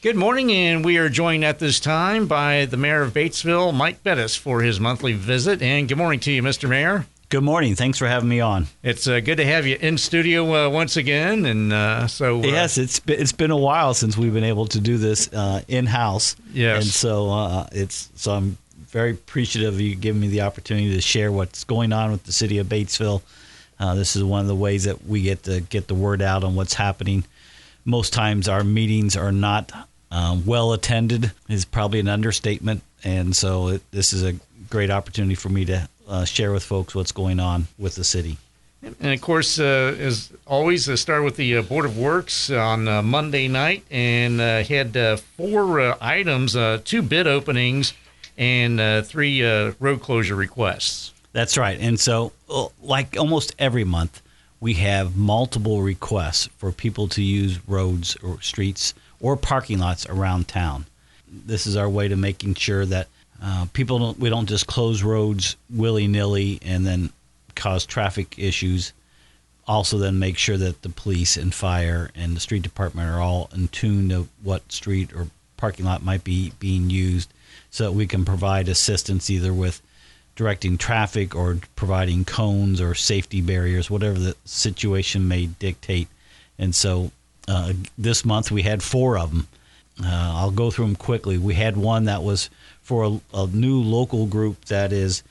Good morning, and we are joined at this time by the mayor of Batesville, Mike Bettice, for his monthly visit. And good morning to you, Mr. Mayor. Good morning. Thanks for having me on. It's uh, good to have you in studio uh, once again, and uh, so uh, yes, it's been, it's been a while since we've been able to do this uh, in house. Yes, and so uh, it's so I'm very appreciative of you giving me the opportunity to share what's going on with the city of Batesville. this is one of the ways that we get to get the word out on what's happening. Most times, our meetings are not um, well attended is probably an understatement, and so it, this is a great opportunity for me to uh, share with folks what's going on with the city. And of course, uh, as always, uh, start with the uh, Board of Works on uh, Monday night and uh, had uh, four items, two bid openings, and three road closure requests. That's right. And so, like almost every month, we have multiple requests for people to use roads or streets or parking lots around town. This is our way to making sure that uh, people don't, we don't just close roads willy nilly and then cause traffic issues. Also, then make sure that the police and fire and the street department are all in tune to what street or parking lot might be being used so that we can provide assistance either with directing traffic or providing cones or safety barriers, whatever the situation may dictate. And so uh, this month we had four of them. Uh, I'll go through them quickly. We had one that was for a, a new local group that is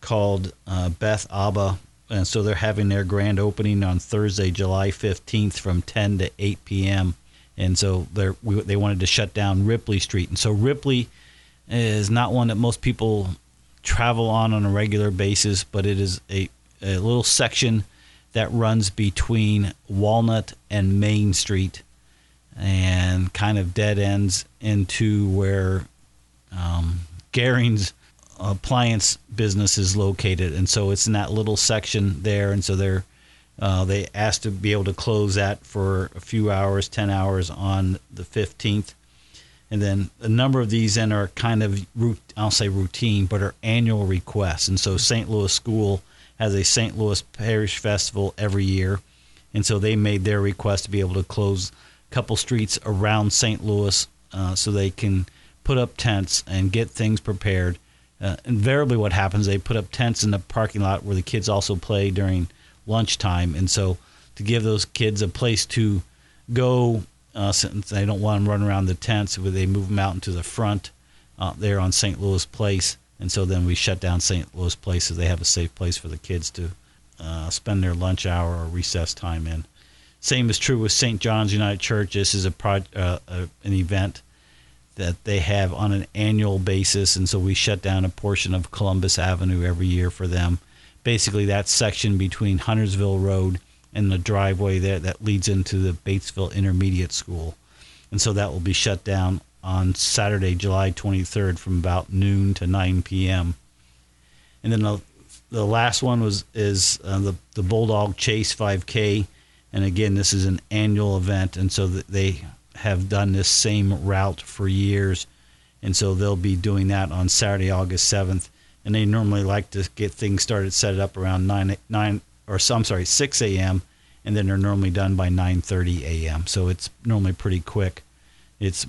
called uh, Beth Abba, and so they're having their grand opening on Thursday, July 15th, from 10 to 8 p.m. And so we, they wanted to shut down Ripley Street, and so Ripley is not one that most people travel on on a regular basis, but it is a, a little section that runs between Walnut and Main Street and kind of dead ends into where um, Garing's appliance business is located. And so it's in that little section there. And so they're, uh, they asked to be able to close that for a few hours, 10 hours on the 15th. And then a number of these then are kind of, I'll say routine, but are annual requests. And so St. Louis School has a St. Louis Parish Festival every year, and so they made their request to be able to close a couple streets around St. Louis uh, so they can put up tents and get things prepared. Uh, invariably, what happens they put up tents in the parking lot where the kids also play during lunchtime, and so to give those kids a place to go, uh, since they don't want them running around the tents, they move them out into the front uh, there on St. Louis Place and so then we shut down St. Louis Place so they have a safe place for the kids to uh, spend their lunch hour or recess time in. Same is true with St. John's United Church. This is a pro- uh, uh, an event that they have on an annual basis, and so we shut down a portion of Columbus Avenue every year for them. Basically, that section between Huntersville Road and the driveway there that leads into the Batesville Intermediate School, and so that will be shut down on Saturday, July 23rd, from about noon to 9 p.m. And then the, the last one was is uh, the the Bulldog Chase 5K, and again, this is an annual event, and so they have done this same route for years, and so they'll be doing that on Saturday, August 7th. And they normally like to get things started, set it up around nine nine or so, I'm sorry, 6 a.m. and then they're normally done by 9:30 a.m. So it's normally pretty quick. It's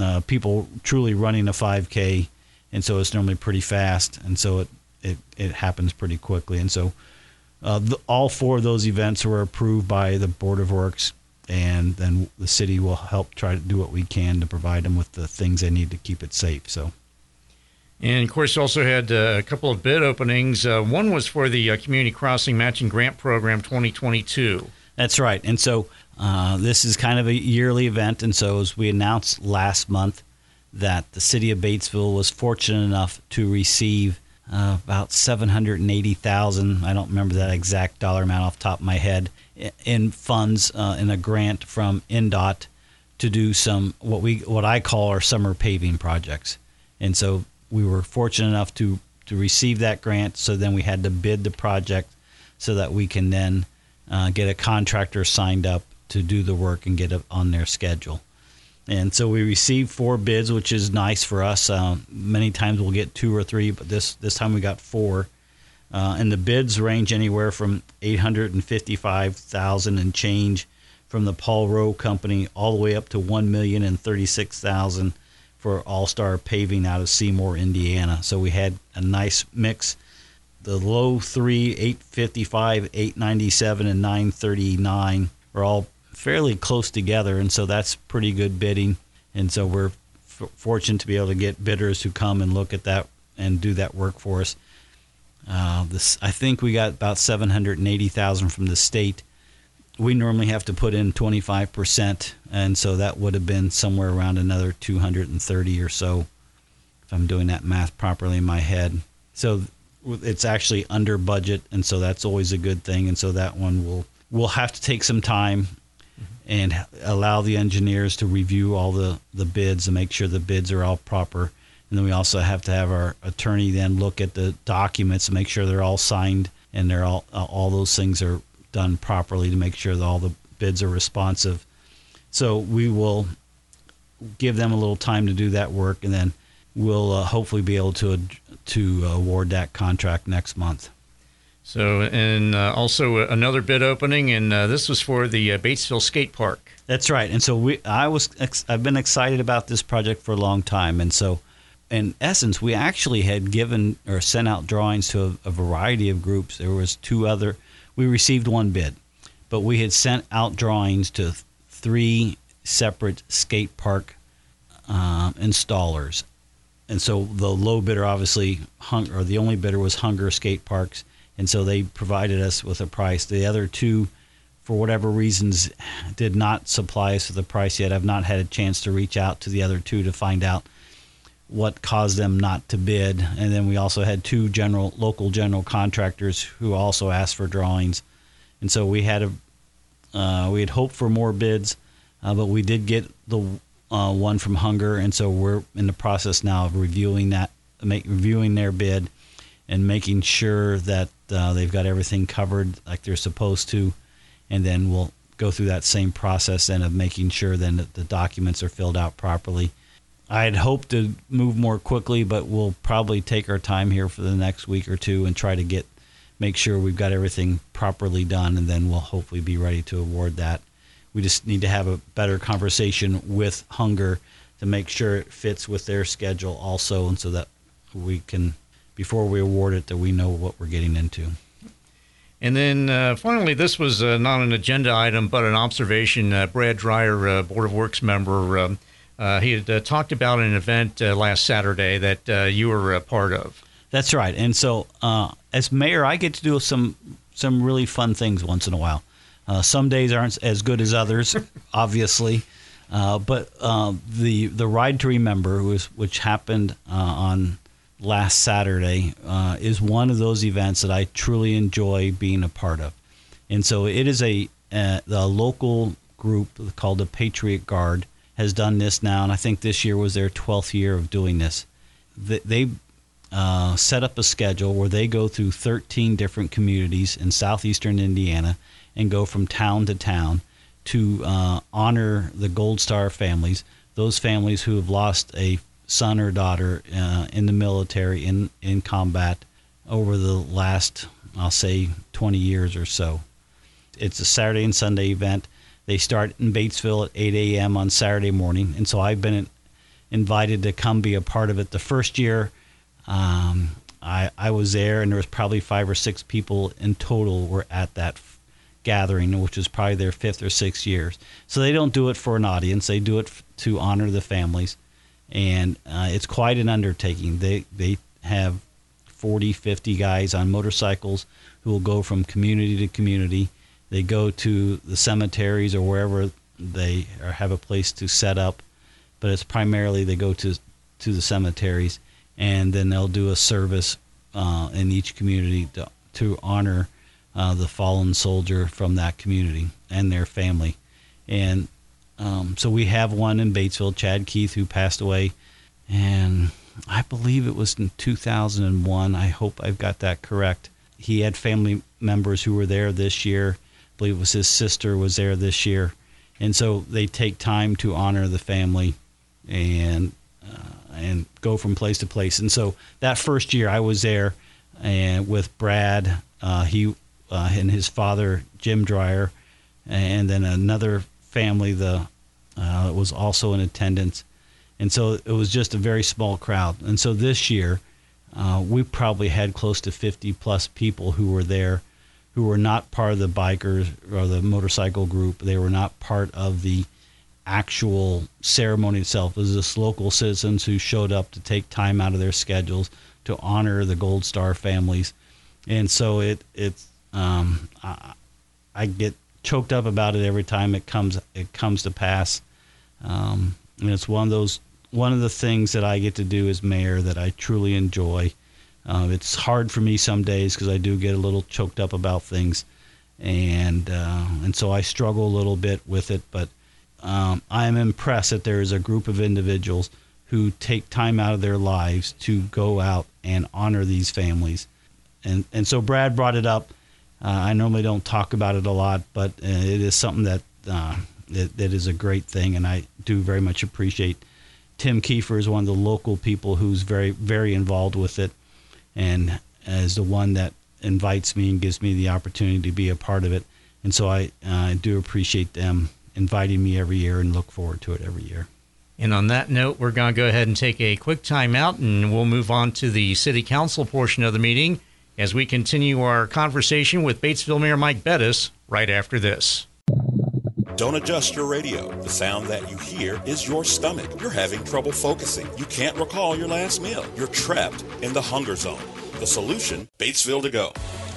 uh, people truly running a 5K, and so it's normally pretty fast, and so it it, it happens pretty quickly. And so uh, the, all four of those events were approved by the Board of Works, and then the city will help try to do what we can to provide them with the things they need to keep it safe. So. And of course, also had uh, a couple of bid openings. Uh, one was for the uh, Community Crossing Matching Grant Program 2022. That's right. And so uh, this is kind of a yearly event, and so as we announced last month that the city of Batesville was fortunate enough to receive uh, about seven hundred and eighty thousand. I don't remember that exact dollar amount off the top of my head in funds uh, in a grant from INDOT to do some what we what I call our summer paving projects, and so we were fortunate enough to to receive that grant. So then we had to bid the project so that we can then uh, get a contractor signed up to do the work and get it on their schedule. And so we received four bids, which is nice for us. Uh, many times we'll get two or three, but this this time we got four. Uh, and the bids range anywhere from eight hundred and fifty-five thousand and change from the Paul Rohe Company all the way up to one million and thirty six thousand for All Star Paving out of Seymour, Indiana. So we had a nice mix. The low three, 855, 897, and 939 are all fairly close together, and so that's pretty good bidding. And so we're f- fortunate to be able to get bidders who come and look at that and do that work for us. Uh, this, I think we got about 780,000 from the state. We normally have to put in 25%, and so that would have been somewhere around another 230 or so, if I'm doing that math properly in my head. So it's actually under budget, and so that's always a good thing. And so that one will will have to take some time and allow the engineers to review all the, the bids and make sure the bids are all proper. And then we also have to have our attorney then look at the documents and make sure they're all signed and they're all uh, all those things are done properly to make sure that all the bids are responsive. So we will give them a little time to do that work, and then we'll uh, hopefully be able to to award that contract next month. So, and uh, also another bid opening, and uh, this was for the uh, Batesville Skate Park. That's right. And so we, I was, I've been excited about this project for a long time, and so in essence, we actually had given or sent out drawings to a, a, variety of groups. There was two other. We received one bid, but we had sent out drawings to three separate skate park uh, installers, and so the low bidder obviously hung, or the only bidder was Hunger Skate Parks, and so they provided us with a price. The other two, for whatever reasons, did not supply us with a price yet. I've not had a chance to reach out to the other two to find out what caused them not to bid. And then we also had two general local general contractors who also asked for drawings. And so we had a uh, we had hoped for more bids, uh, but we did get the uh, one from Hunger, and so we're in the process now of reviewing that, make, reviewing their bid, and making sure that uh, they've got everything covered like they're supposed to, and then we'll go through that same process then of making sure then that the documents are filled out properly I had hoped to move more quickly, but we'll probably take our time here for the next week or two and try to get make sure we've got everything properly done, and then we'll hopefully be ready to award that. We just need to have a better conversation with Hunger to make sure it fits with their schedule also, and so that we can before we award it that we know what we're getting into. And then uh, finally, this was uh, not an agenda item, but an observation. Uh, Brad Dreyer, uh, Board of Works member, um, uh, he had uh, talked about an event uh, last Saturday that uh, you were a part of. That's right. And so, uh, as mayor, I get to do some some really fun things once in a while. Uh, some days aren't as good as others, obviously. Uh, but um, the the ride to remember, was, which happened uh, on last Saturday, uh, is one of those events that I truly enjoy being a part of. And so, it is a, a, a local group called the Patriot Guard has done this now, and I think this year was their 12th year of doing this. They uh, set up a schedule where they go through 13 different communities in southeastern Indiana and go from town to town to uh, honor the Gold Star families, those families who have lost a son or daughter uh, in the military in, in combat over the last, I'll say, 20 years or so. It's a Saturday and Sunday event. They start in Batesville at 8 a.m. on Saturday morning, and so I've been invited to come be a part of it. The first year, um, I, I was there, and there was probably five or six people in total were at that gathering, which is probably their fifth or sixth years. So they don't do it for an audience; they do it to honor the families, and uh, it's quite an undertaking. They they have 40, 50 guys on motorcycles who will go from community to community. They go to the cemeteries or wherever they have a place to set up, but it's primarily they go to to the cemeteries, and then they'll do a service uh, in each community to, to honor uh, the fallen soldier from that community and their family. And um, so we have one in Batesville, Chad Keith, who passed away, and I believe it was in 2001. I hope I've got that correct. He had family members who were there this year I believe it was his sister was there this year, and so they take time to honor the family, and uh, and go from place to place. And so that first year I was there, and with Brad, uh, he uh, and his father Jim Dreyer, and then another family the uh, was also in attendance, and so it was just a very small crowd. And so this year, uh, we probably had close to 50 plus people who were there, who were not part of the bikers or the motorcycle group. They were not part of the actual ceremony itself. It was just local citizens who showed up to take time out of their schedules to honor the Gold Star families, and so it it's um, I, I get choked up about it every time it comes it comes to pass. Um, and it's one of those one of the things that I get to do as mayor that I truly enjoy. Uh, it's hard for me some days because I do get a little choked up about things, and uh, and so I struggle a little bit with it. But um, I am impressed that there is a group of individuals who take time out of their lives to go out and honor these families. And and so Brad brought it up. Uh, I normally don't talk about it a lot, but uh, it is something that, uh, that that is a great thing, and I do very much appreciate. Tim Kiefer is one of the local people who's very very involved with it, and is the one that invites me and gives me the opportunity to be a part of it. And so I uh, do appreciate them inviting me every year and look forward to it every year. And on that note, we're going to go ahead and take a quick time out and we'll move on to the city council portion of the meeting as we continue our conversation with Batesville Mayor Mike Bettice right after this. Don't adjust your radio. The sound that you hear is your stomach. You're having trouble focusing. You can't recall your last meal. You're trapped in the hunger zone. The solution Batesville to go.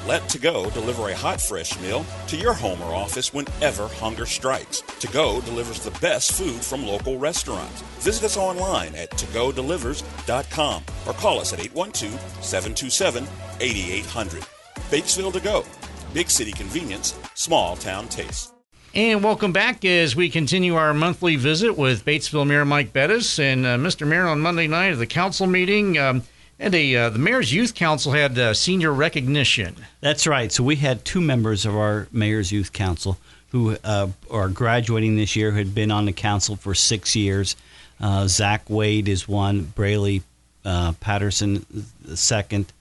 Let To Go deliver a hot, fresh meal to your home or office whenever hunger strikes. To Go delivers the best food from local restaurants. Visit us online at togodelivers.com or call us at 812 727 8800. Batesville To Go. Big city convenience, small town taste. And welcome back as we continue our monthly visit with Batesville Mayor Mike Bettice and uh, Mr. Mayor on Monday night at the council meeting. Um, and a, uh, the Mayor's Youth Council had uh, senior recognition. That's right. So we had two members of our Mayor's Youth Council who uh, are graduating this year, who had been on the council for six years. Uh, Zach Wade is one, Braley uh, Patterson the second,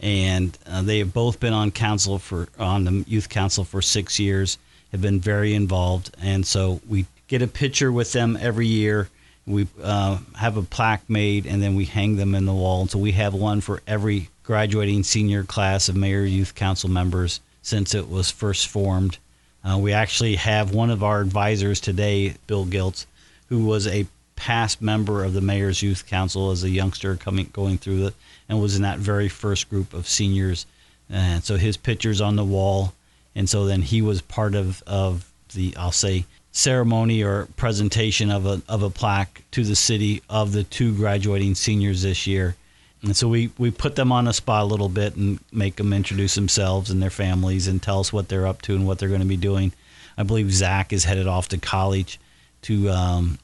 and uh, they have both been on council for on the youth council for six years. Have been very involved, and so we get a picture with them every year we uh, have a plaque made and then we hang them in the wall. And so we have one for every graduating senior class of Mayor Youth Council members since it was first formed. Uh, we actually have one of our advisors today, Bill Giltz, who was a past member of the Mayor's Youth Council as a youngster coming going through it and was in that very first group of seniors. And so his picture's on the wall. And so then he was part of, of the, I'll say, ceremony or presentation of a of a plaque to the city of the two graduating seniors this year. And so we, we put them on the spot a little bit and make them introduce themselves and their families and tell us what they're up to and what they're going to be doing. I believe Zach is headed off to college to um,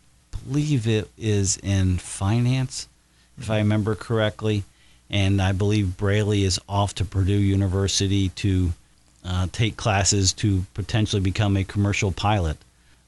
believe it is in finance, if I remember correctly. And I believe Braley is off to Purdue University to uh, take classes to potentially become a commercial pilot.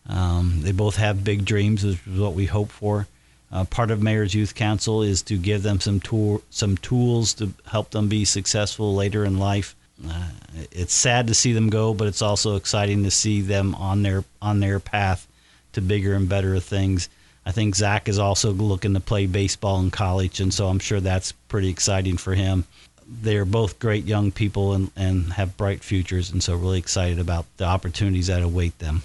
Um, they both have big dreams, which is what we hope for. Uh, part of Mayor's Youth Council is to give them some tool, some tools to help them be successful later in life. Uh, it's sad to see them go, but it's also exciting to see them on their on their path to bigger and better things. I think Zach is also looking to play baseball in college, and so I'm sure that's pretty exciting for him. They're both great young people and, and have bright futures, and so really excited about the opportunities that await them.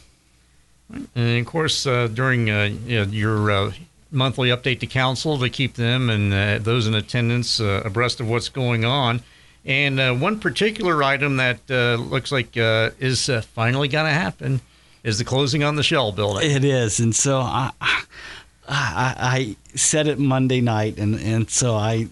And of course, uh, during uh, you know, your uh, monthly update to council to keep them and uh, those in attendance uh, abreast of what's going on. And uh, one particular item that looks like is finally going to happen is the closing on the Shell building. It is, and so I, I, I said it Monday night, and and so I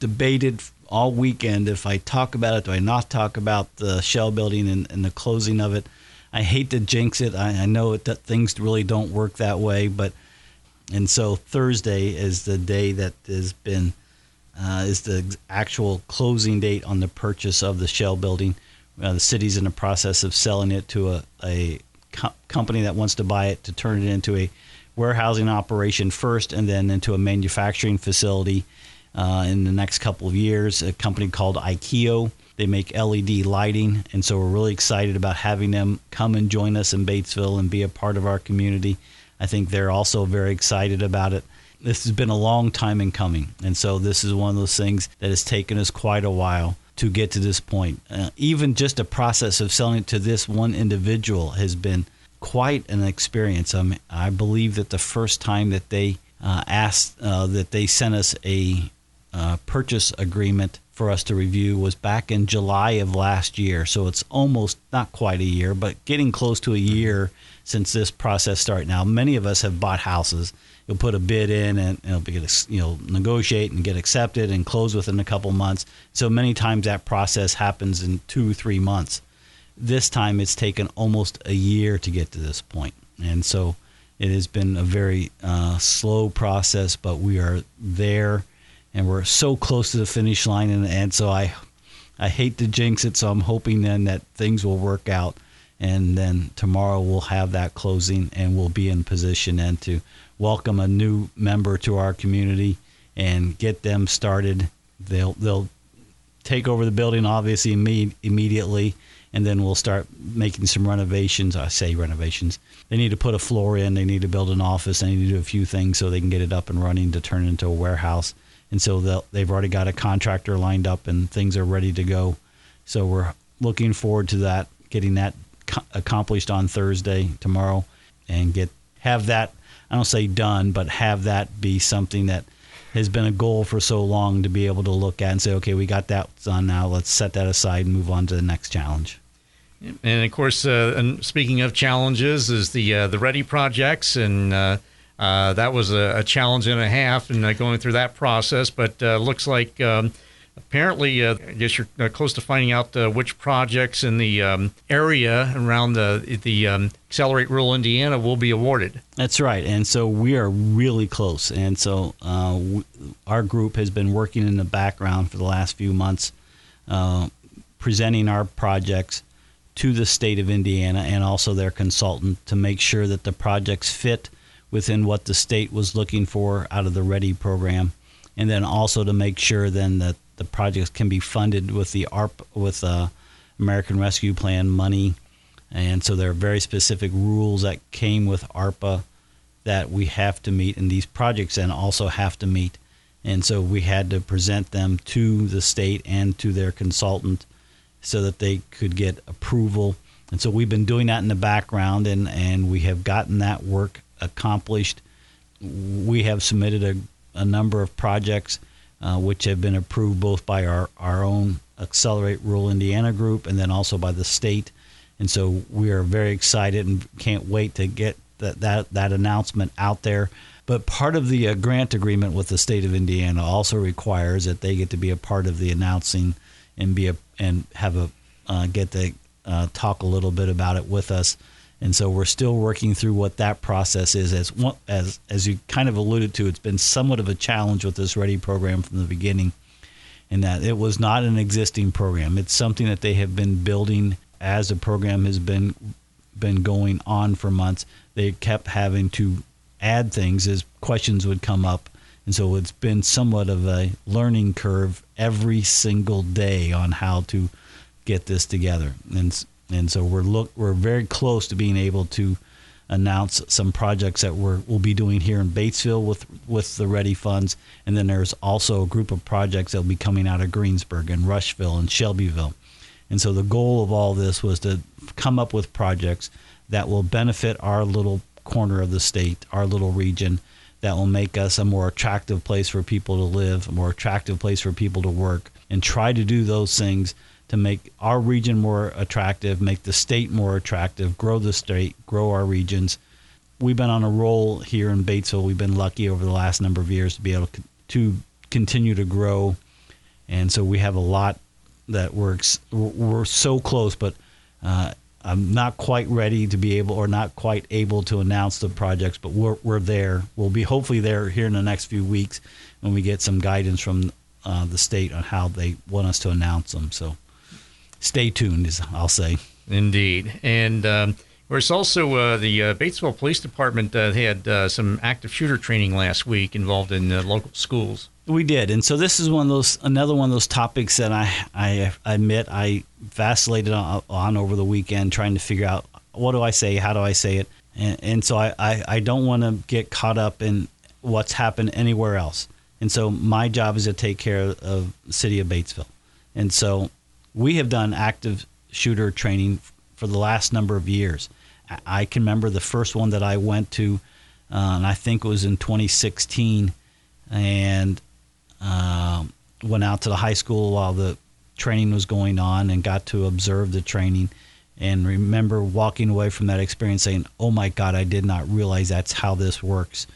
debated all weekend if I talk about it, do I not talk about the Shell building and, and the closing of it. I hate to jinx it. I, I know that things really don't work that way, but and so Thursday is the day that has been uh, is the actual closing date on the purchase of the Shell building. Uh, the city's in the process of selling it to a, a co- company that wants to buy it to turn it into a warehousing operation first, and then into a manufacturing facility uh, in the next couple of years. A company called IKEO They make LED lighting, and so we're really excited about having them come and join us in Batesville and be a part of our community. I think they're also very excited about it. This has been a long time in coming, and so this is one of those things that has taken us quite a while to get to this point. Uh, even just a process of selling it to this one individual has been quite an experience. Um, I believe that the first time that they uh, asked uh, that they sent us a uh, purchase agreement for us to review was back in July of last year. So it's almost not quite a year, but getting close to a year since this process started. Now, many of us have bought houses. You'll put a bid in and it'll be you know negotiate and get accepted and close within a couple months. So many times that process happens in two three months. This time it's taken almost a year to get to this point, and so it has been a very uh, slow process. But we are there and we're so close to the finish line. And, and so I, I hate to jinx it, so I'm hoping then that things will work out, and then tomorrow we'll have that closing, and we'll be in position then to welcome a new member to our community and get them started. They'll they'll take over the building obviously imme- immediately and then we'll start making some renovations. I say renovations. They need to put a floor in. They need to build an office. They need to do a few things so they can get it up and running to turn it into a warehouse and so they've already got a contractor lined up and things are ready to go. So we're looking forward to that, getting that co- accomplished on Thursday tomorrow, and get have that I don't say done, but have that be something that has been a goal for so long to be able to look at and say, okay, we got that done now. Let's set that aside and move on to the next challenge. And of course, uh, and speaking of challenges, is the uh, the READI projects and. Uh, uh, that was a, a, challenge and a half, and uh, going through that process. But uh, looks like um, apparently, uh, I guess you're uh, close to finding out which projects in the um, area around the the um, Accelerate Rural Indiana will be awarded. That's right, and so we are really close. And so w- our group has been working in the background for the last few months, presenting our projects to the state of Indiana and also their consultant to make sure that the projects fit within what the state was looking for out of the READI program, and then also to make sure then that the projects can be funded with the ARP with uh, American Rescue Plan money, and so there are very specific rules that came with ARPA that we have to meet, and these projects then also have to meet, and so we had to present them to the state and to their consultant so that they could get approval. And so we've been doing that in the background, and, and we have gotten that work accomplished. We have submitted a, a number of projects uh, which have been approved both by our, our own Accelerate Rural Indiana group and then also by the state. And so we are very excited and can't wait to get that, that, that announcement out there. But part of the uh, grant agreement with the state of Indiana also requires that they get to be a part of the announcing and be a and have a uh, get to uh, talk a little bit about it with us and so we're still working through what that process is. As as as you kind of alluded to, it's been somewhat of a challenge with this READI program from the beginning, in that it was not an existing program. It's something that they have been building as the program has been been going on for months. They kept having to add things as questions would come up. And so it's been somewhat of a learning curve every single day on how to get this together. And and so we're look we're very close to being able to announce some projects that we're, we'll be doing here in Batesville with with the READI funds, and then there's also a group of projects that will be coming out of Greensburg and Rushville and Shelbyville. And so the goal of all this was to come up with projects that will benefit our little corner of the state, our little region, that will make us a more attractive place for people to live, a more attractive place for people to work, and try to do those things to make our region more attractive, make the state more attractive, grow the state, grow our regions. We've been on a roll here in Batesville. We've been lucky over the last number of years to be able to continue to grow, and so we have a lot that works. We're so close, but uh, I'm not quite ready to be able, or not quite able to announce the projects. But we're we're there. We'll be hopefully there here in the next few weeks when we get some guidance from uh, the state on how they want us to announce them. So stay tuned, as I'll say. Indeed. And um, there's also uh, the uh, Batesville Police Department uh, had uh, some active shooter training last week involved in uh, local schools. We did, and so this is one of those another one of those topics that I I, I admit I vacillated on, on, over the weekend trying to figure out what do I say, how do I say it, and, and so I, I, I don't want to get caught up in what's happened anywhere else, and so my job is to take care of, of the city of Batesville, and so we have done active shooter training for the last number of years. I can remember the first one that I went to, uh, and I think it was in 2016, and um, went out to the high school while the training was going on and got to observe the training and remember walking away from that experience saying, "Oh my God, I did not realize that's how this works."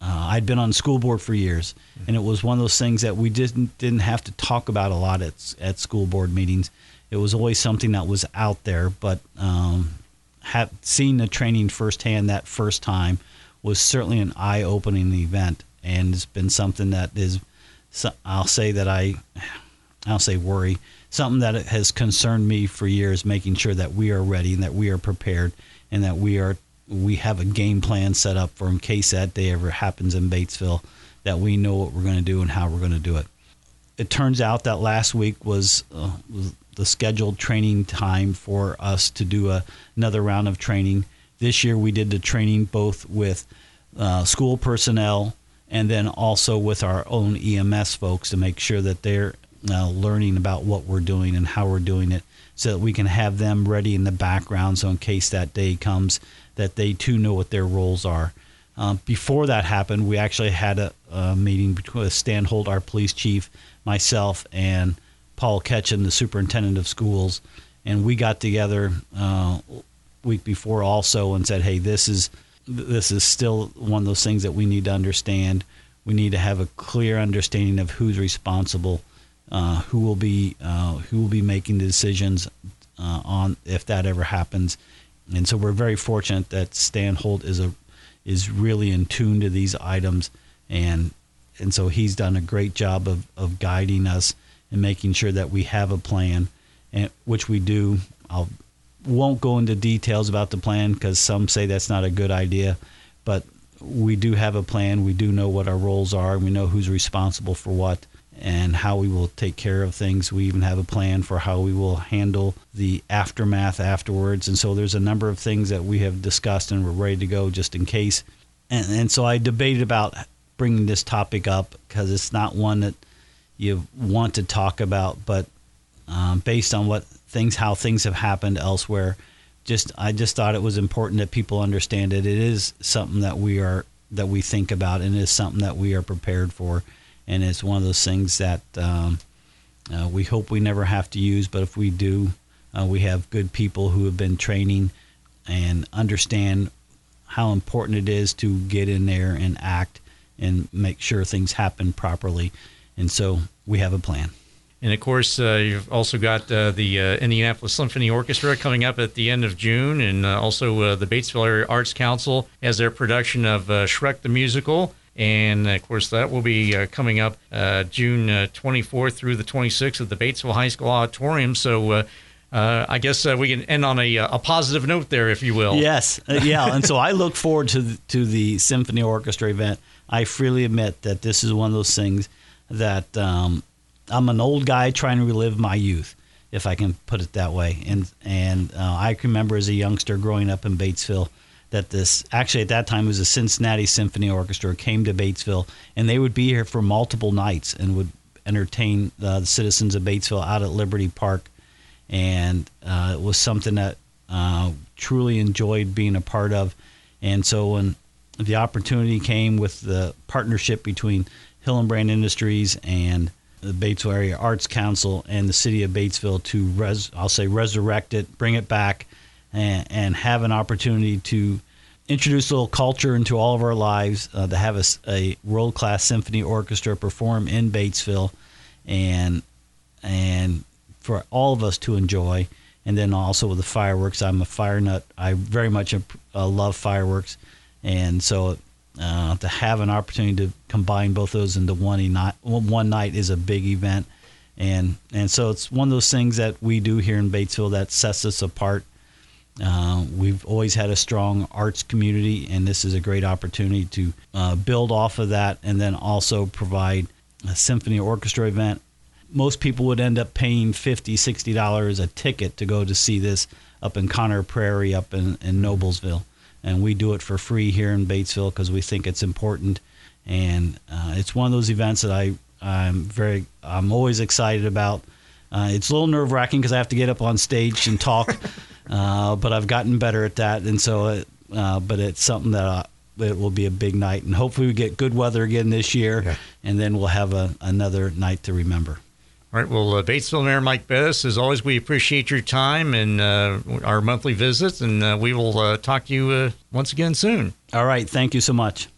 Uh, I'd been on school board for years, and it was one of those things that we didn't didn't have to talk about a lot at at school board meetings. It was always something that was out there, but um, have, seeing the training firsthand that first time was certainly an eye-opening event, and it's been something that is I'll say that I, I'll say worry, something that has concerned me for years, making sure that we are ready and that we are prepared and that we are we have a game plan set up for in case that day ever happens in Batesville, that we know what we're going to do and how we're going to do it. It turns out that last week was, uh, was the scheduled training time for us to do a, another round of training. This year we did the training both with uh, school personnel and then also with our own EMS folks to make sure that they're uh, learning about what we're doing and how we're doing it so that we can have them ready in the background so in case that day comes that they too know what their roles are. Um, before that happened, we actually had a, a meeting between Stan Holt, our police chief, myself, and Paul Ketcham, the superintendent of schools, and we got together uh, week before also and said, "Hey, this is this is still one of those things that we need to understand. We need to have a clear understanding of who's responsible, uh, who will be uh, who will be making the decisions uh, on if that ever happens. And so we're very fortunate that Stan Holt is a is really in tune to these items, and and so he's done a great job of, of guiding us and making sure that we have a plan, and which we do. I'll won't go into details about the plan because some say that's not a good idea, but we do have a plan. We do know what our roles are. And We know who's responsible for what and how we will take care of things. We even have a plan for how we will handle the aftermath afterwards. And so there's a number of things that we have discussed and we're ready to go just in case. And, and so I debated about bringing this topic up because it's not one that you want to talk about, but um, based on what things how things have happened elsewhere. Just I just thought it was important that people understand it. It is something that we are that we think about, and it is something that we are prepared for, and it's one of those things that um, uh, we hope we never have to use. But if we do, uh, we have good people who have been training and understand how important it is to get in there and act and make sure things happen properly. And so we have a plan. And of course, uh, you've also got uh, the uh, Indianapolis Symphony Orchestra coming up at the end of June, and uh, also uh, the Batesville Area Arts Council has their production of uh, Shrek the Musical. And of course, that will be uh, coming up uh, June uh, 24th through the 26th at the Batesville High School Auditorium. So, I guess we can end on a, a positive note there, if you will. Yes, yeah. and so I look forward to the, to the symphony orchestra event. I freely admit that this is one of those things that um, I'm an old guy trying to relive my youth, if I can put it that way. And and uh, I can remember as a youngster growing up in Batesville that this actually at that time was a Cincinnati Symphony Orchestra came to Batesville and they would be here for multiple nights and would entertain uh, the citizens of Batesville out at Liberty Park, and uh, it was something that uh, truly enjoyed being a part of. And so when the opportunity came with the partnership between Hillenbrand Industries and the Batesville Area Arts Council and the city of Batesville to res, I'll say resurrect it, bring it back, and, and have an opportunity to introduce a little culture into all of our lives. Uh, to have a, a world class symphony orchestra perform in Batesville, and and for all of us to enjoy. And then also with the fireworks, I'm a fire nut. I very much uh, love fireworks, and so uh, to have an opportunity to combine both those into one night, one night is a big event, and and so it's one of those things that we do here in Batesville that sets us apart. Uh, we've always had a strong arts community, and this is a great opportunity to uh, build off of that, and then also provide a symphony orchestra event. Most people would end up paying $50, $60 a ticket to go to see this up in Conner Prairie, up in, in Noblesville. And we do it for free here in Batesville because we think it's important. And uh, it's one of those events that I, I'm very, I'm always excited about. Uh, it's a little nerve wracking because I have to get up on stage and talk, uh, but I've gotten better at that. And so, it, uh, but it's something that I, it will be a big night, and hopefully we get good weather again this year, Yeah. and then we'll have a, another night to remember. All right. Well, uh, Batesville Mayor Mike Bettice, as always, we appreciate your time and uh, our monthly visits, and uh, we will uh, talk to you uh, once again soon. All right, thank you so much.